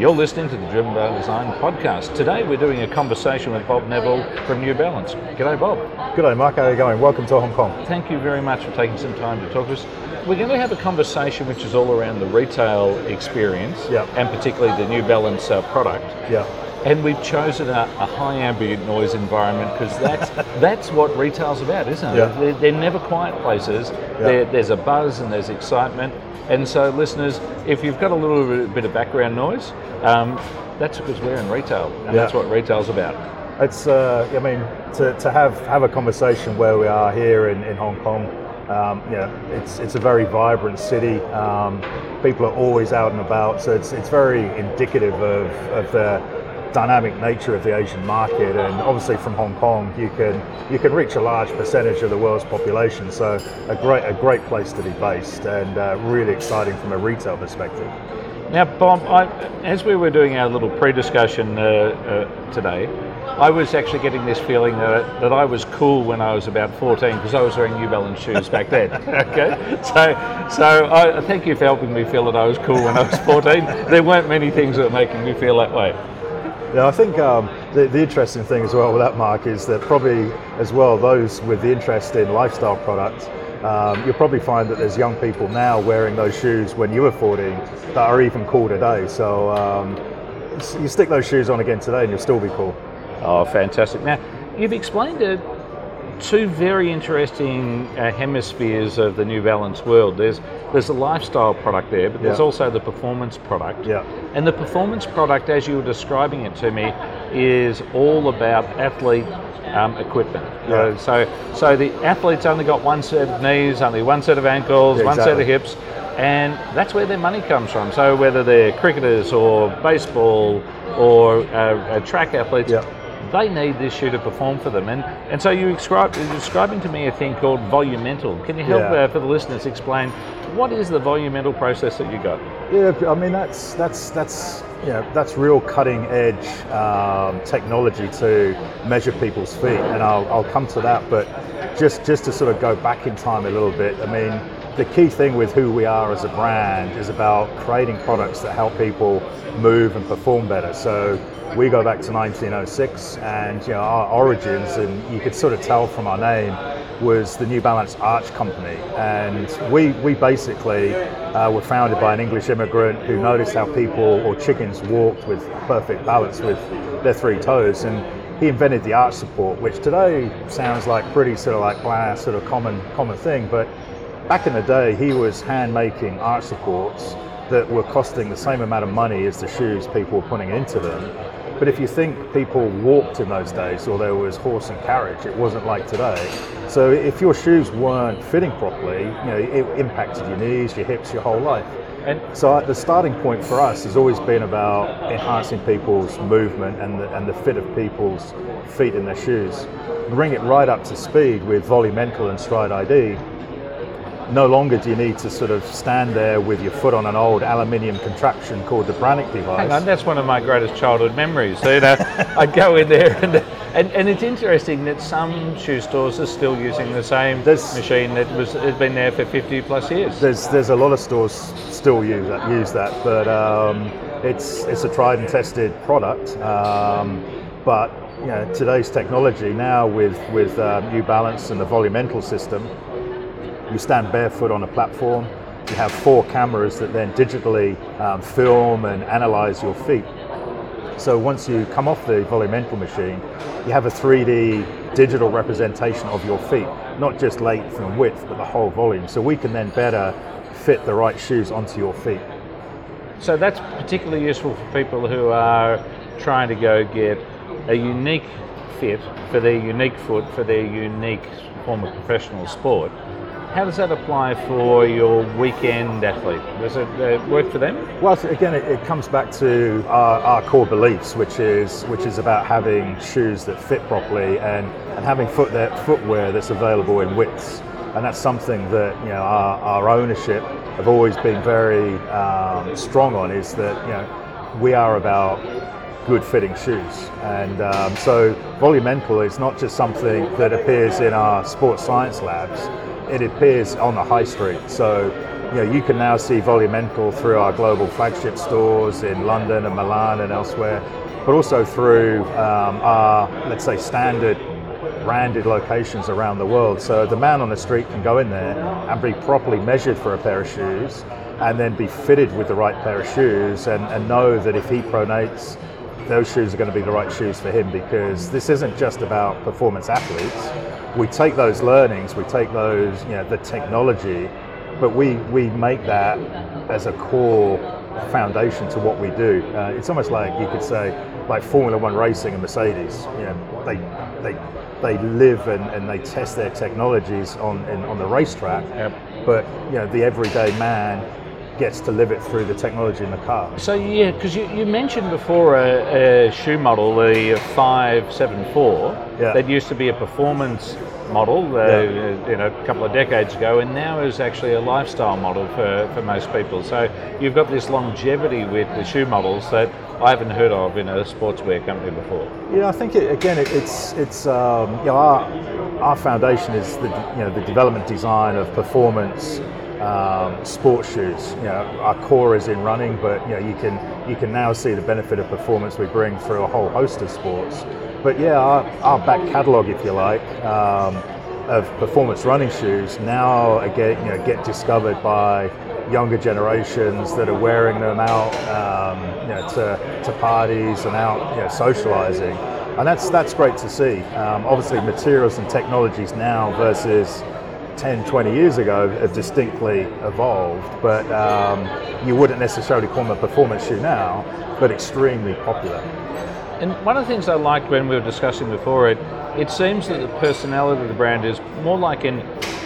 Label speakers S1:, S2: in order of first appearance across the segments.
S1: You're listening to the Driven by Design podcast. Today we're doing a conversation with Bob Neville from New Balance. G'day, Bob.
S2: G'day, Mark. How are you going? Welcome to Hong Kong.
S1: Thank you very much for taking some time to talk to us. We're going to have a conversation which is all around the retail experience
S2: Yeah.
S1: and particularly the New Balance uh, product.
S2: Yeah.
S1: And we've chosen a, a high ambient noise environment because that's that's what retail's about, isn't it?
S2: Yeah.
S1: They're, they're never quiet places. There, there's a buzz and there's excitement. And so, listeners, if you've got a little bit of background noise, um, that's because we're in retail, and
S2: Yeah.
S1: that's what retail's about.
S2: It's, uh, I mean, to, to have, have a conversation where we are here in, in Hong Kong, um, you know, it's, it's a very vibrant city. Um, people are always out and about, so it's, it's very indicative of, of the dynamic nature of the Asian market. And obviously, from Hong Kong, you can you can reach a large percentage of the world's population. So a great a great place to be based, and uh, really exciting from a retail perspective.
S1: Now, Bob, I, as we were doing our little pre-discussion uh, uh, today, I was actually getting this feeling that, that I was cool when I was about 14 because I was wearing New Balance shoes back then. okay, so so I thank you for helping me feel that I was cool when I was 14. there weren't many things that were making me feel that way.
S2: Yeah, I think um, the, the interesting thing as well with that, Mark, is that probably as well those with the interest in lifestyle products, um, you'll probably find that there's young people now wearing those shoes when you were 14 that are even cool today. So um, you stick those shoes on again today and you'll still be cool.
S1: Oh, fantastic! Now, you've explained it. Two very interesting uh, hemispheres of the New Balance world. There's there's a lifestyle product there, but there's
S2: Yeah.
S1: also the performance product.
S2: Yeah.
S1: And the performance product, as you were describing it to me, is all about athlete um, equipment.
S2: Yeah.
S1: So, so the athlete's only got one set of knees, only one set of ankles,
S2: Yeah,
S1: one set of hips, and that's where their money comes from. So whether they're cricketers or baseball or uh, uh, track athletes,
S2: Yeah.
S1: They need this shoe to perform for them. And and so you describe, you're describing to me a thing called volumental. Can you help
S2: Yeah.
S1: uh, for the listeners explain what is the volumental process that you got?
S2: Yeah, I mean that's that's that's you know that's real cutting edge um, technology to measure people's feet, and I'll, I'll come to that. But just just to sort of go back in time a little bit, I mean the key thing with who we are as a brand is about creating products that help people move and perform better. So we go back to 1906, and you know our origins, and you could sort of tell from our name was the New Balance Arch Company, and we we basically uh, were founded by an English immigrant who noticed how people or chickens walked with perfect balance with their three toes, and he invented the arch support, which today sounds like pretty sort of like blah, sort of common common thing, but back in the day he was hand making arch supports that were costing the same amount of money as the shoes people were putting into them. But if you think people walked in those days, or there was horse and carriage, it wasn't like today. So if your shoes weren't fitting properly, you know, it impacted your knees, your hips, your whole life.
S1: And
S2: So the starting point for us has always been about enhancing people's movement and the, and the fit of people's feet in their shoes. Bring it right up to speed with Volumental and Stride ID. No longer do you need to sort of stand there with your foot on an old aluminium contraption called the Brannock device.
S1: On, that's one of my greatest childhood memories. So, you know, I'd go in there and, and and it's interesting that some shoe stores are still using the same
S2: There's-
S1: machine that was has been there for 50 plus years.
S2: There's there's a lot of stores still use that use that, but um, it's it's a tried and tested product. Um, but you know today's technology now with with uh, New Balance and the Volumental system, you stand barefoot on a platform. You have four cameras that then digitally um, film and analyze your feet. So once you come off the Volumental machine, you have a 3D digital representation of your feet, not just length and width, but the whole volume. So we can then better fit the right shoes onto your feet.
S1: So that's particularly useful for people who are trying to go get a unique fit for their unique foot for their unique form of professional sport. How does that apply for your weekend athlete? Does it uh, work for them?
S2: Well, again, it, it comes back to our, our core beliefs, which is which is about having shoes that fit properly and, and having foot that footwear that's available in widths. And that's something that you know our, our ownership have always been very um, strong on. Is that you know we are about good fitting shoes. And um, so Volumental is not just something that appears in our sports science labs, it appears on the high street. So you know, you can now see Volumental through our global flagship stores in London and Milan and elsewhere, but also through um, our, let's say, standard branded locations around the world. So the man on the street can go in there and be properly measured for a pair of shoes and then be fitted with the right pair of shoes and, and know that if he pronates, those shoes are going to be the right shoes for him because this isn't just about performance athletes. We take those learnings, we take those, you know, the technology, but we, we make that as a core foundation to what we do. Uh, it's almost like you could say, like Formula One racing and Mercedes. You know, they they they live and, and they test their technologies on in, on the racetrack. Yep. But you know, the everyday man gets to live it through the technology in the car.
S1: So yeah, because you, you mentioned before a, a, shoe model, the 574, yeah. that used to be a performance model uh, yeah. you know, a couple of decades ago, and now is actually a lifestyle model for, for most people. So you've got this longevity with the shoe models that I haven't heard of in a sportswear company before.
S2: Yeah, I think it, again it, it's it's um, you know our our foundation is the you know the development design of performance um, sports shoes. You know, our core is in running, but you know, you can you can now see the benefit of performance we bring through a whole host of sports. But yeah, our, our back catalogue, if you like, um, of performance running shoes now again you know get discovered by younger generations that are wearing them out um, you know, to, to parties and out you know, socializing. And that's, that's great to see. Um, obviously, materials and technologies now versus 10, 20 years ago have distinctly evolved, but um, you wouldn't necessarily call them a performance shoe now, but extremely popular.
S1: And one of the things I liked when we were discussing before it, it seems that the personality of the brand is more like an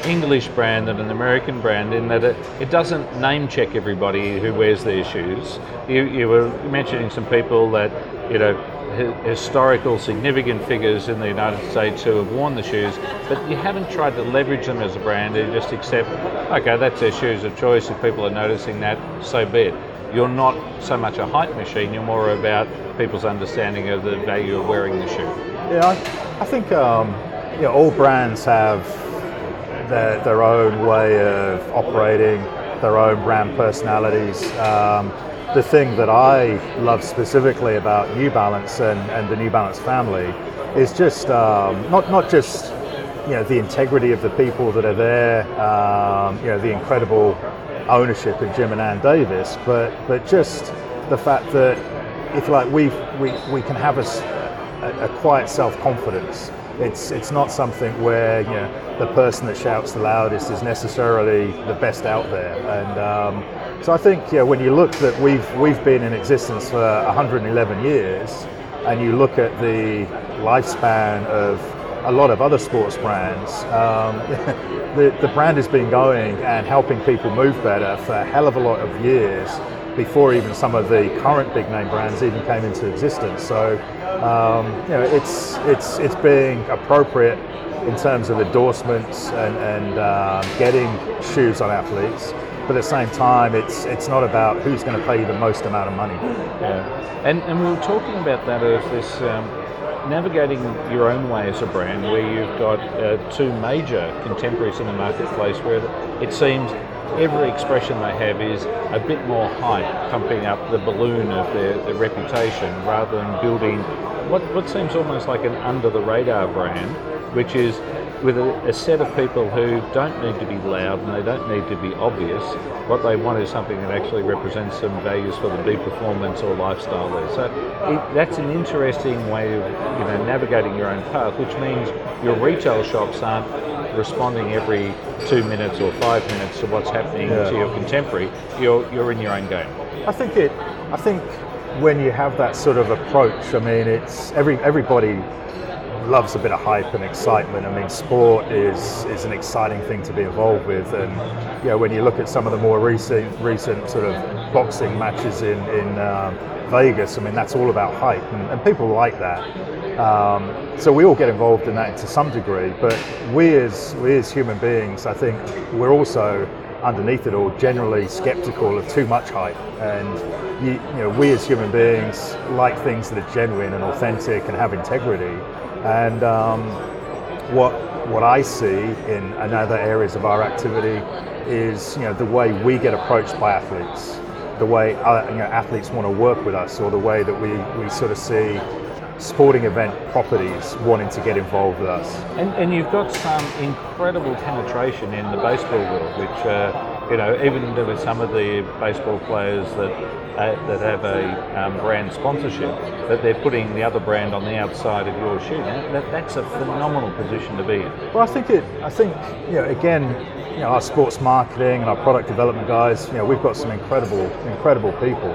S1: English brand than an American brand in that it, it doesn't name check everybody who wears their shoes. You, you were mentioning some people that, you know, historical significant figures in the United States who have worn the shoes, but you haven't tried to leverage them as a brand. You just accept, okay, that's their shoes of choice. If people are noticing that, so be it. You're not so much a hype machine. You're more about people's understanding of the value of wearing the shoe.
S2: Yeah, I, I think um, you know, all brands have their, their own way of operating, their own brand personalities. Um, the thing that I love specifically about New Balance and, and the New Balance family is just um, not not just you know the integrity of the people that are there, um, you know the incredible ownership of Jim and Ann Davis, but but just the fact that if like we we we can have a, a, a quiet self confidence. It's it's not something where you know the person that shouts the loudest is necessarily the best out there, and um, so I think yeah, when you look that we've we've been in existence for 111 years, and you look at the lifespan of a lot of other sports brands, um, the, the brand has been going and helping people move better for a hell of a lot of years before even some of the current big name brands even came into existence. So um, you know, it's it's it's being appropriate in terms of endorsements and, and uh, getting shoes on athletes but at the same time, it's it's not about who's going to pay you the most amount of money.
S1: Yeah, and and we were talking about that as this. Um, navigating your own way as a brand, where you've got uh, two major contemporaries in the marketplace, where it seems every expression they have is a bit more hype, pumping up the balloon of their, their reputation, rather than building what, what seems almost like an under the radar brand, which is with a, a, set of people who don't need to be loud and they don't need to be obvious. What they want is something that actually represents some values for the big performance or lifestyle there. So it, that's an interesting way of you know navigating your own path, which means your retail shops aren't responding every two minutes or five minutes to what's happening yeah. to your contemporary. You're you're in your own game.
S2: I think it. I think when you have that sort of approach, I mean, it's every everybody loves a bit of hype and excitement. I mean, sport is is an exciting thing to be involved with, and you know, when you look at some of the more recent recent sort of boxing matches in in um, Vegas, I mean, that's all about hype, and, and people like that. Um, so we all get involved in that to some degree, but we as we as human beings, I think we're also underneath it all generally skeptical of too much hype. And you, you, know we as human beings like things that are genuine and authentic and have integrity. And um, what what I see in, in other areas of our activity is you know the way we get approached by athletes, the way other, you know, athletes want to work with us, or the way that we, we sort of see sporting event properties wanting to get involved with us.
S1: And, and you've got some incredible penetration in the baseball world, which uh, you know even with some of the baseball players that uh, that have a um, brand sponsorship, that they're putting the other brand on the outside of your shoe. That, that's a phenomenal position to be in.
S2: Well, I think it. I think you know again, you know, our sports marketing and our product development guys. You know, we've got some incredible, incredible people,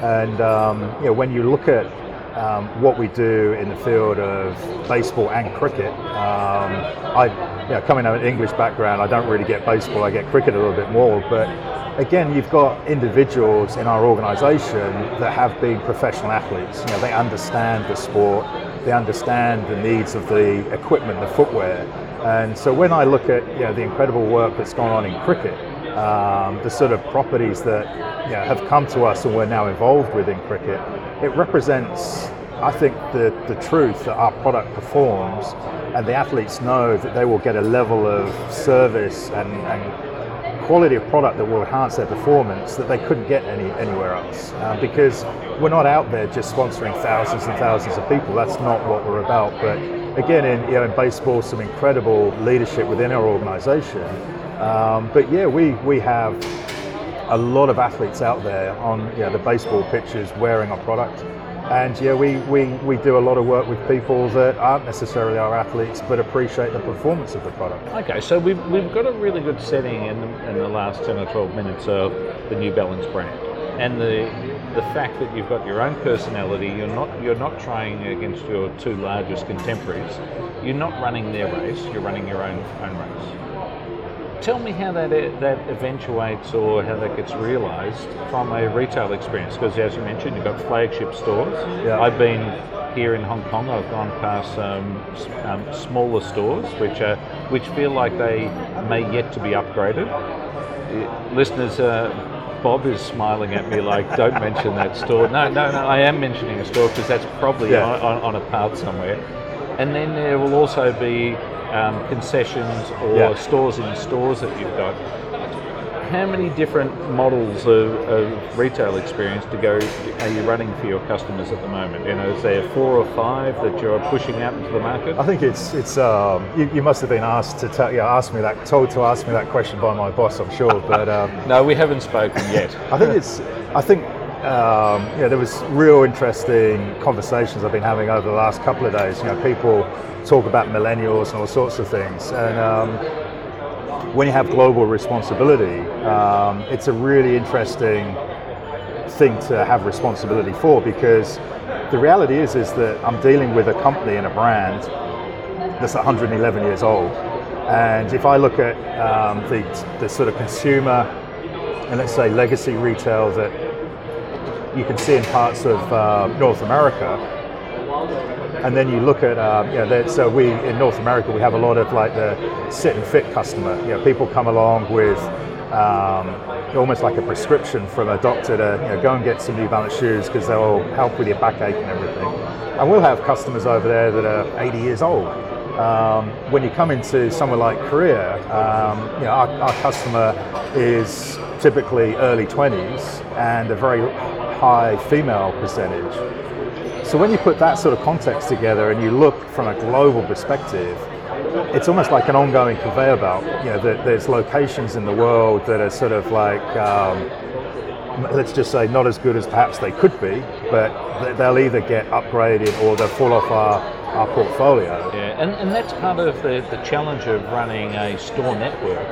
S2: and um, you know, when you look at um, what we do in the field of baseball and cricket. Um, I, you know, coming from an English background, I don't really get baseball. I get cricket a little bit more. But again, you've got individuals in our organisation that have been professional athletes. You know, they understand the sport. They understand the needs of the equipment, the footwear. And so when I look at you know, the incredible work that's gone on in cricket, um, the sort of properties that you know, have come to us and we're now involved with in cricket, it represents, I think, the, the truth that our product performs and the athletes know that they will get a level of service and, and quality of product that will enhance their performance that they couldn't get any, anywhere else. Um, because we're not out there just sponsoring thousands and thousands of people. That's not what we're about. But again, in, you know, in baseball, some incredible leadership within our organisation. Um, but yeah, we, we have a lot of athletes out there on you know, the baseball pitches wearing our product. And yeah, we, we, we do a lot of work with people that aren't necessarily our athletes but appreciate the performance of the product.
S1: Okay, so we've, we've got a really good setting in the, in the last 10 or 12 minutes of the New Balance brand. And the, the fact that you've got your own personality, you're not, you're not trying against your two largest contemporaries, you're not running their race, you're running your own, own race tell me how that that eventuates or how that gets realised from a retail experience. Because as you mentioned, you've got flagship stores.
S2: Yeah.
S1: I've been here in Hong Kong. I've gone past um, um, smaller stores, which are which feel like they may yet to be upgraded. Listeners. Uh, Bob is smiling at me like, don't mention that store. No, no, no, I am mentioning a store because that's probably yeah. on, on, on a path somewhere. And then there will also be um, concessions or yeah. stores in stores that you've got. How many different models of, of, retail experience to go are you running for your customers at the moment? You know, is there four or five that you're pushing out into the market?
S2: I think it's it's um, you, you, must have been asked to tell, yeah, ask me that told to ask me that question by my boss, I'm sure. But um,
S1: no, we haven't spoken yet.
S2: I think it's I think um, yeah, there was real interesting conversations I've been having over the last couple of days. You know, people talk about millennials and all sorts of things. And um, when you have global responsibility, um, it's a really interesting thing to have responsibility for because the reality is is that I'm dealing with a company and a brand that's 111 years old. And if I look at um, the, the sort of consumer and let's say legacy retail that you can see in parts of uh, North America, and then you look at, um, you know, so we in North America we have a lot of like the sit and fit customer. You know, people come along with um, almost like a prescription from a doctor to you know, go and get some New Balance shoes because they'll help with your backache and everything. And we'll have customers over there that are 80 years old. Um, when you come into somewhere like Korea, um, you know, our, our customer is typically early 20s and a very high female percentage. So when you put that sort of context together and you look from a global perspective, it's almost like an ongoing conveyor belt. You know, there's locations in the world that are sort of like, um, let's just say, not as good as perhaps they could be, but they'll either get upgraded or they'll fall off our, our portfolio.
S1: Yeah, and, and that's part of the, the challenge of running a store network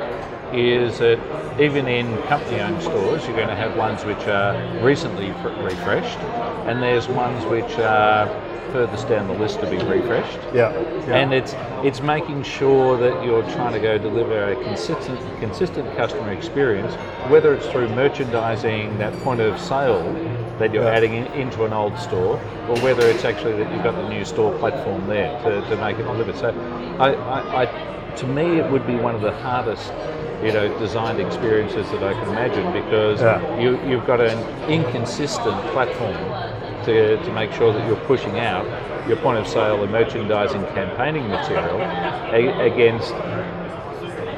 S1: is that even in company-owned stores, you're going to have ones which are recently refreshed, and there's ones which are furthest down the list to be refreshed.
S2: Yeah, yeah.
S1: And it's it's making sure that you're trying to go deliver a consistent consistent customer experience, whether it's through merchandising that point of sale that you're yeah. adding in, into an old store, or whether it's actually that you've got the new store platform there to, to make it deliver. So, I, I, I, to me, it would be one of the hardest you know, designed experiences that I can imagine because yeah. you, you've got an inconsistent platform to, to make sure that you're pushing out your point of sale and merchandising campaigning material a, against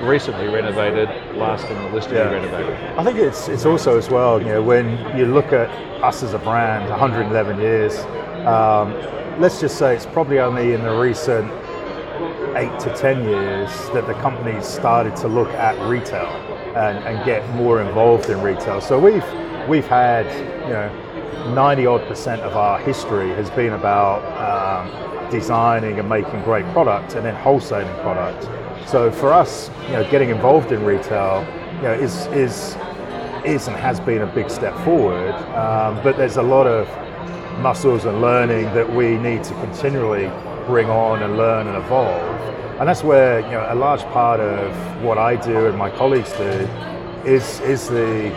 S1: recently renovated, last in the list to
S2: Yeah.
S1: be renovated.
S2: I think it's it's also as well, you know, when you look at us as a brand, 111 years. Um, let's just say it's probably only in the recent eight to ten years that the company's started to look at retail and, and get more involved in retail. So we've we've had you know 90 odd percent of our history has been about um, designing and making great product and then wholesaling product. So for us, you know, getting involved in retail, you know, is is is and has been a big step forward. Um, but there's a lot of muscles and learning that we need to continually bring on and learn and evolve. And that's where you know a large part of what I do and my colleagues do is is the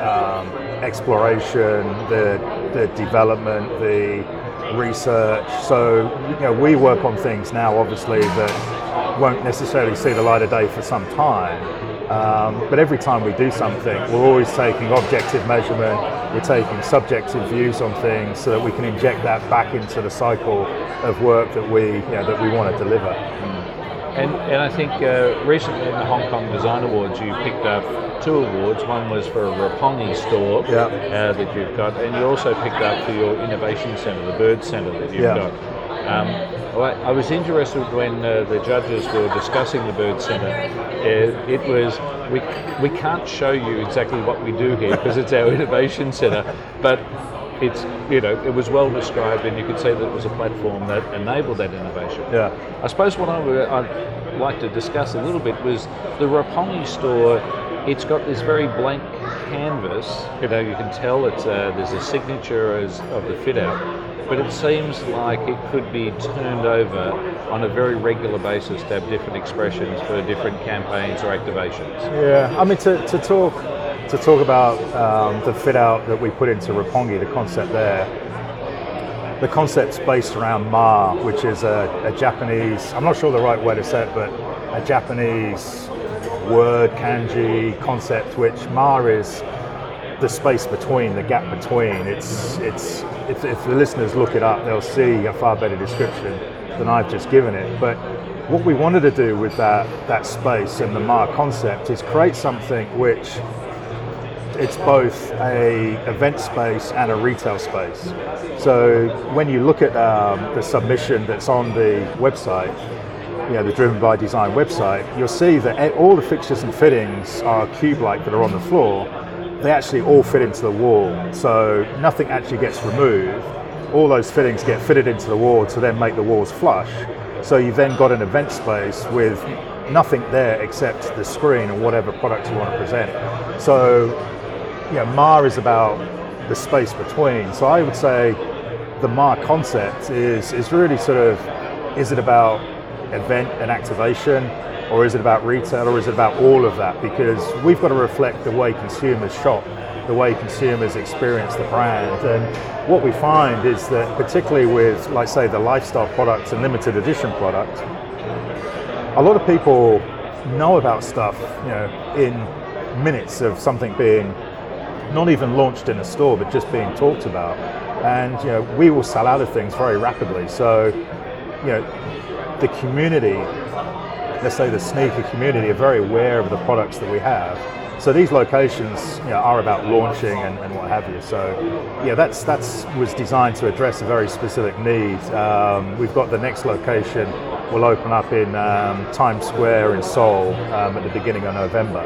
S2: um, exploration, the the development, the research. So you know we work on things now, obviously that won't necessarily see the light of day for some time. Um, but every time we do something, we're always taking objective measurement, we're taking subjective views on things so that we can inject that back into the cycle of work that we, you know, that we want to deliver.
S1: And, and I think uh, recently in the Hong Kong Design Awards, you picked up two awards. One was for a Roppongi store
S2: Yeah.
S1: uh, that you've got, and you also picked up for your innovation centre, the Bird Centre that you've
S2: Yeah.
S1: got. Um, I was interested when uh, the judges were discussing the Bird Centre. Uh, it was we we can't show you exactly what we do here because it's our innovation centre, but it's you know it was well described and you could see that it was a platform that enabled that innovation.
S2: Yeah.
S1: I suppose what I would I'd like to discuss a little bit was the Roppongi store. It's got this very blank canvas. You know, you can tell it's uh, there's a signature as, of the fit out, but it seems like it could be turned over on a very regular basis to have different expressions for different campaigns or activations.
S2: Yeah, I mean to, to talk to talk about um, the fit out that we put into Roppongi, the concept there. The concept's based around Ma, which is a, a Japanese. I'm not sure the right way to say it, but a Japanese word kanji concept, which Ma is the space between, the gap between. It's it's if, if the listeners look it up, they'll see a far better description than I've just given it. But what we wanted to do with that that space and the Ma concept is create something which it's both a event space and a retail space. So when you look at um, the submission that's on the website, you know, the Driven by Design website, you'll see that all the fixtures and fittings are cube-like that are on the floor. They actually all fit into the wall, so nothing actually gets removed. All those fittings get fitted into the wall to then make the walls flush. So you've then got an event space with nothing there except the screen and whatever product you want to present. So you know, Ma is about the space between. So I would say the Ma concept is is really sort of is it about event and activation or is it about retail or is it about all of that? Because we've got to reflect the way consumers shop, the way consumers experience the brand. And what we find is that particularly with like say the lifestyle products and limited edition product, a lot of people know about stuff, you know, in minutes of something being not even launched in a store, but just being talked about. And you know, we will sell out of things very rapidly. So, you know, the community, let's say the sneaker community, are very aware of the products that we have. So these locations, you know, are about launching and, and what have you. So, yeah, that's that's was designed to address a very specific need. Um, we've got the next location will open up in um, Times Square in Seoul um, at the beginning of November.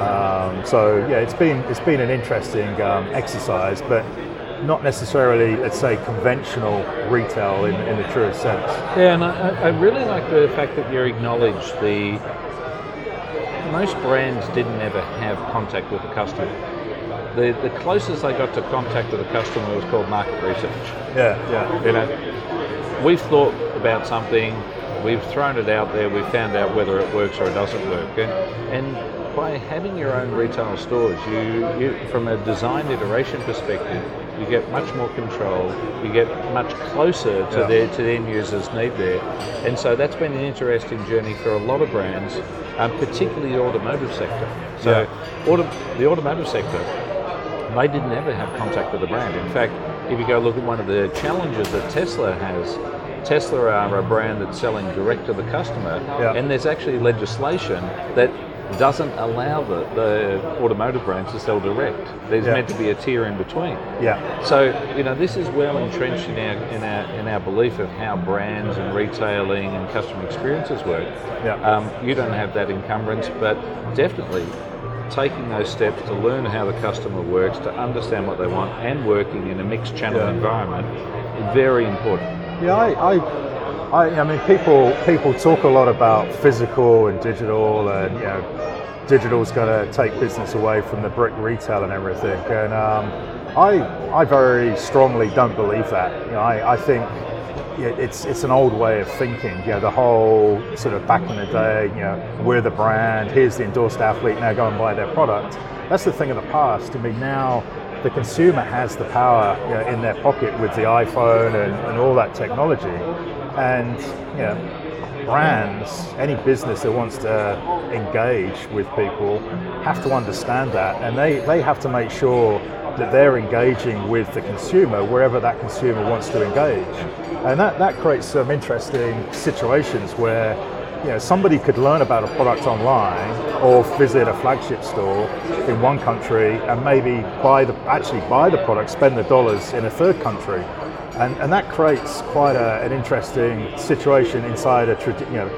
S2: Um, so yeah, it's been it's been an interesting um, exercise, but not necessarily, let's say, conventional retail in, in the truest sense.
S1: Yeah, and I, I really like the fact that you acknowledge the most brands didn't ever have contact with the customer. The, the closest they got to contact with the customer was called market research.
S2: Yeah, yeah,
S1: You know, we've thought about something, we've thrown it out there, we've found out whether it works or it doesn't work. And, and by having your own retail stores, you, you from a design iteration perspective, you get much more control, you get much closer to
S2: Yeah.
S1: their to the end users' need there. And so that's been an interesting journey for a lot of brands, um, particularly the automotive sector. So auto, the automotive sector, they didn't ever have contact with the brand. In fact, if you go look at one of the challenges that Tesla has, Tesla are a brand that's selling direct to the customer,
S2: Yeah.
S1: and there's actually legislation that doesn't allow the, the automotive brands to sell direct. There's
S2: Yeah.
S1: meant to be a tier in between.
S2: Yeah.
S1: So you know this is well entrenched in our in our in our belief of how brands and retailing and customer experiences work.
S2: Yeah.
S1: Um, you don't have that encumbrance, but definitely taking those steps to learn how the customer works, to understand what they want, and working in a mixed channel
S2: Yeah.
S1: environment, very important.
S2: Yeah, I, I, I, I mean, people people talk a lot about physical and digital, and you know, digital's going to take business away from the brick retail and everything. And um, I, I very strongly don't believe that. You know, I, I think it's it's an old way of thinking. You know, the whole sort of back in the day, you know, we're the brand. Here's the endorsed athlete. Now go and buy their product. That's the thing of the past. I mean, now the consumer has the power you know, in their pocket with the iPhone and, and all that technology, and you know, brands, any business that wants to engage with people, have to understand that, and they they have to make sure that they're engaging with the consumer wherever that consumer wants to engage. And that, that creates some interesting situations where you know, somebody could learn about a product online or visit a flagship store in one country and maybe buy the actually buy the product, spend the dollars in a third country. And, and that creates quite a, an interesting situation inside a tradi- you know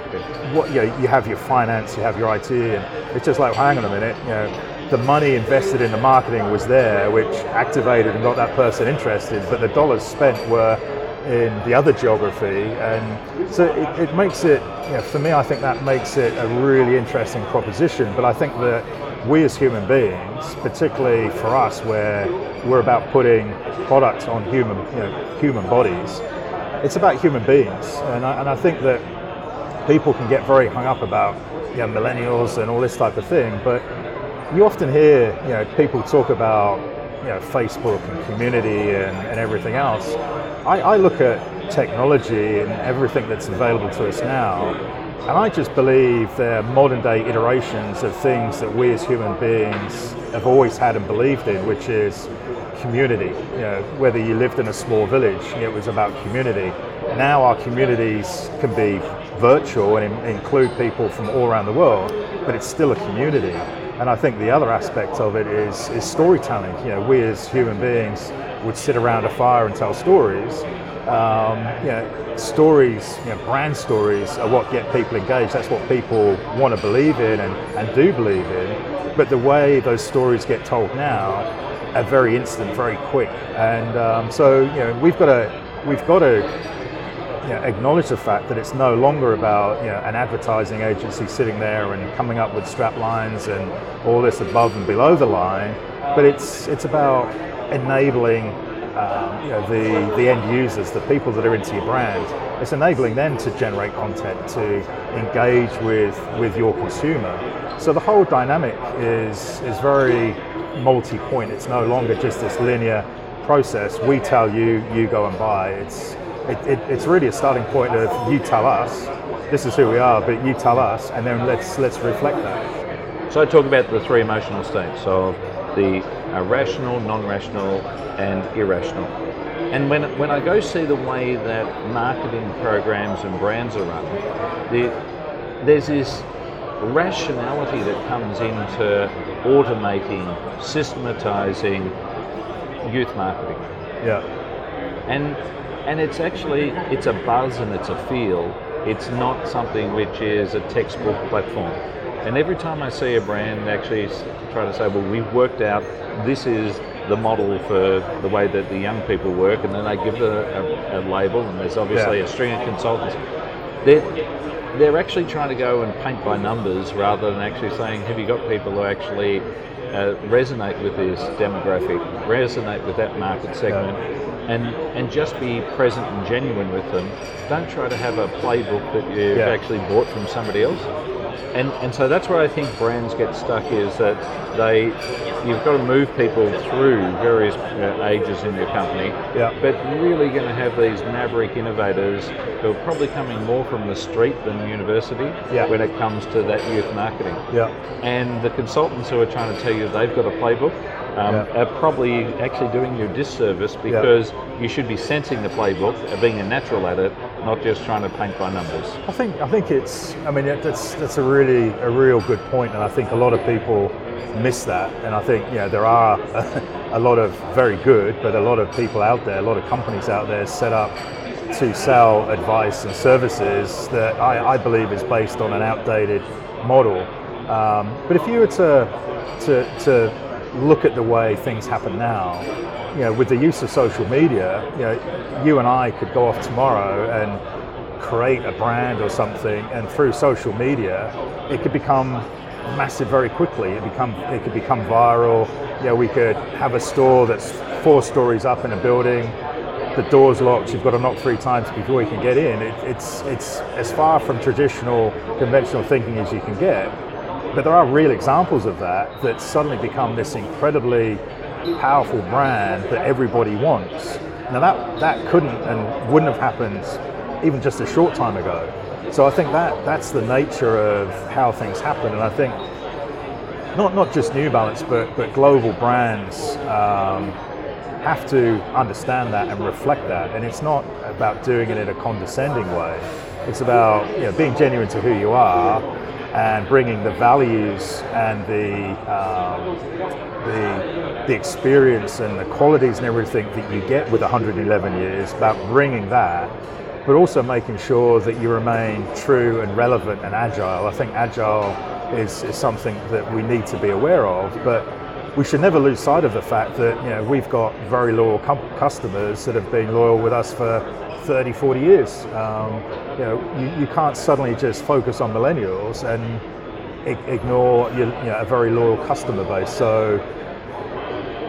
S2: what you know, you have your finance, you have your IT, and it's just like hang on a minute, you know the money invested in the marketing was there, which activated and got that person interested, but the dollars spent were in the other geography. And so it, it makes it, you know, for me, I think that makes it a really interesting proposition. But I think that we as human beings, particularly for us, where we're about putting products on human, you know, human bodies, it's about human beings. And I, and I think that people can get very hung up about you know, millennials and all this type of thing, but you often hear you know people talk about you know Facebook and community and, and everything else. I, I look at technology and everything that's available to us now, and I just believe they're modern day iterations of things that we as human beings have always had and believed in, which is community. You know, whether you lived in a small village, it was about community. Now our communities can be virtual and in- include people from all around the world, but it's still a community. And I think the other aspect of it is, is storytelling. You know, we as human beings would sit around a fire and tell stories. Um, you know, stories, you know, brand stories are what get people engaged. That's what people want to believe in and, and do believe in. But the way those stories get told now are very instant, very quick. And um, so, you know, we've got to, we've got to you know, acknowledge the fact that it's no longer about you know, an advertising agency sitting there and coming up with strap lines and all this above and below the line, but it's it's about enabling um, you know, the the end users, the people that are into your brand. It's enabling them to generate content, to engage with with your consumer. So the whole dynamic is is very multi-point. It's no longer just this linear process. We tell you, you go and buy. It's it, it, it's really a starting point of you tell us this is who we are, but you tell us, and then let's let's reflect that.
S1: So I talk about the three emotional states of the uh, rational, non-rational, and irrational. And when when I go see the way that marketing programs and brands are run, the, there's this rationality that comes into automating, systematizing youth marketing.
S2: Yeah,
S1: and and it's actually it's a buzz and it's a feel. It's not something which is a textbook platform and every time i see a brand actually try to say well we've worked out this is the model for the way that the young people work and then they give a, a, a label and there's obviously
S2: Yeah.
S1: a string of consultants they're, they're actually trying to go and paint by numbers rather than actually saying have you got people who actually uh, resonate with this demographic resonate with that market segment and and just be present and genuine with them. Don't try to have a playbook that you've
S2: Yeah.
S1: actually bought from somebody else. And and so that's where I think brands get stuck is that they you've got to move people through various ages in your company.
S2: Yeah.
S1: But really going to have these maverick innovators who are probably coming more from the street than university
S2: Yeah.
S1: when it comes to that youth marketing
S2: yeah,
S1: and the consultants who are trying to tell you they've got a playbook um,
S2: Yeah.
S1: are probably actually doing you a disservice because you should be sensing the playbook, uh, being a natural at it, not just trying to paint by numbers.
S2: I think I think it's. I mean, it- that's that's a really a real good point, and I think a lot of people miss that. And I think you know there are a lot of very good, but a lot of people out there, a lot of companies out there set up to sell advice and services that I, I believe is based on an outdated model. Um, but if you were to, to to look at the way things happen now, you know, with the use of social media, you know, you and I could go off tomorrow and create a brand or something, and through social media, it could become massive very quickly. It become it could become viral. You know, we could have a store that's four stories up in a building. The door's locked. You've got to knock three times before you can get in. It, it's it's as far from traditional conventional thinking as you can get. But there are real examples of that that suddenly become this incredibly powerful brand that everybody wants. Now that that couldn't and wouldn't have happened even just a short time ago. So I think that that's the nature of how things happen, and I think not not just New Balance, but but global brands um, have to understand that and reflect that. And it's not about doing it in a condescending way. It's about you know, being genuine to who you are and bringing the values and the um, the the experience and the qualities and everything that you get with 111 years. About bringing that but also making sure that you remain true and relevant and agile. I think agile is, is something that we need to be aware of, but we should never lose sight of the fact that you know we've got very loyal com- customers that have been loyal with us for 30, 40 years. Um, you know, you, you can't suddenly just focus on millennials and i- ignore your, you know, a very loyal customer base. So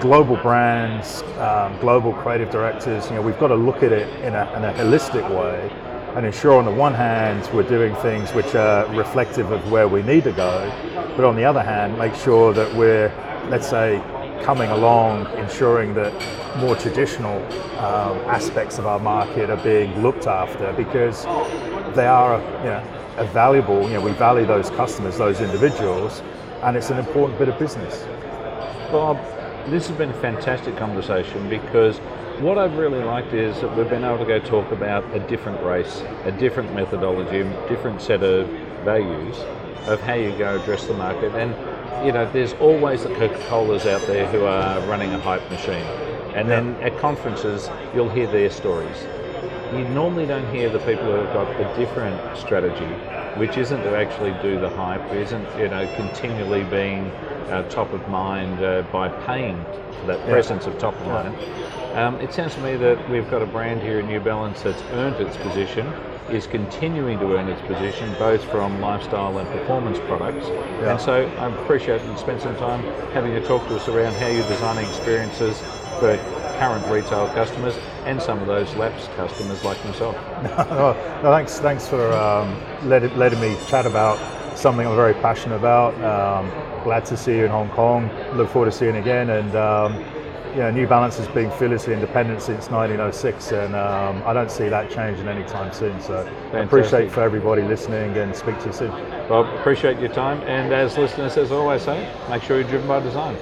S2: global brands, um, global creative directors, you know, we've got to look at it in a, in a holistic way and ensure on the one hand we're doing things which are reflective of where we need to go, but on the other hand make sure that we're, let's say, coming along, ensuring that more traditional um, aspects of our market are being looked after because they are, you know, a valuable, you know, we value those customers, those individuals, and it's an important bit of business.
S1: Bob, this has been a fantastic conversation because what I've really liked is that we've been able to go talk about a different race, a different methodology, a different set of values of how you go address the market. And you know, there's always the Coca-Colas out there who are running a hype machine. And then at conferences, you'll hear their stories. You normally don't hear the people who have got a different strategy, which isn't to actually do the hype, isn't you know continually being uh, top of mind uh, by paying for that presence of top of mind. Um, it sounds to me that we've got a brand here in New Balance that's earned its position, is continuing to earn its position, both from lifestyle and performance products.
S2: Yeah.
S1: And so I appreciate you spend some time having a talk to us around how you're designing experiences for current retail customers and some of those lapsed customers like myself.
S2: no, no, thanks, thanks for um, letting, letting me chat about something I'm very passionate about. Um, glad to see you in Hong Kong. Look forward to seeing you again. And um, yeah, New Balance has been fearlessly independent since 1906, and um, I don't see that changing anytime soon. So I
S1: Fantastic.
S2: appreciate for everybody listening, and speak to you soon.
S1: Bob, appreciate your time. And as listeners, as always say, make sure you're driven by design.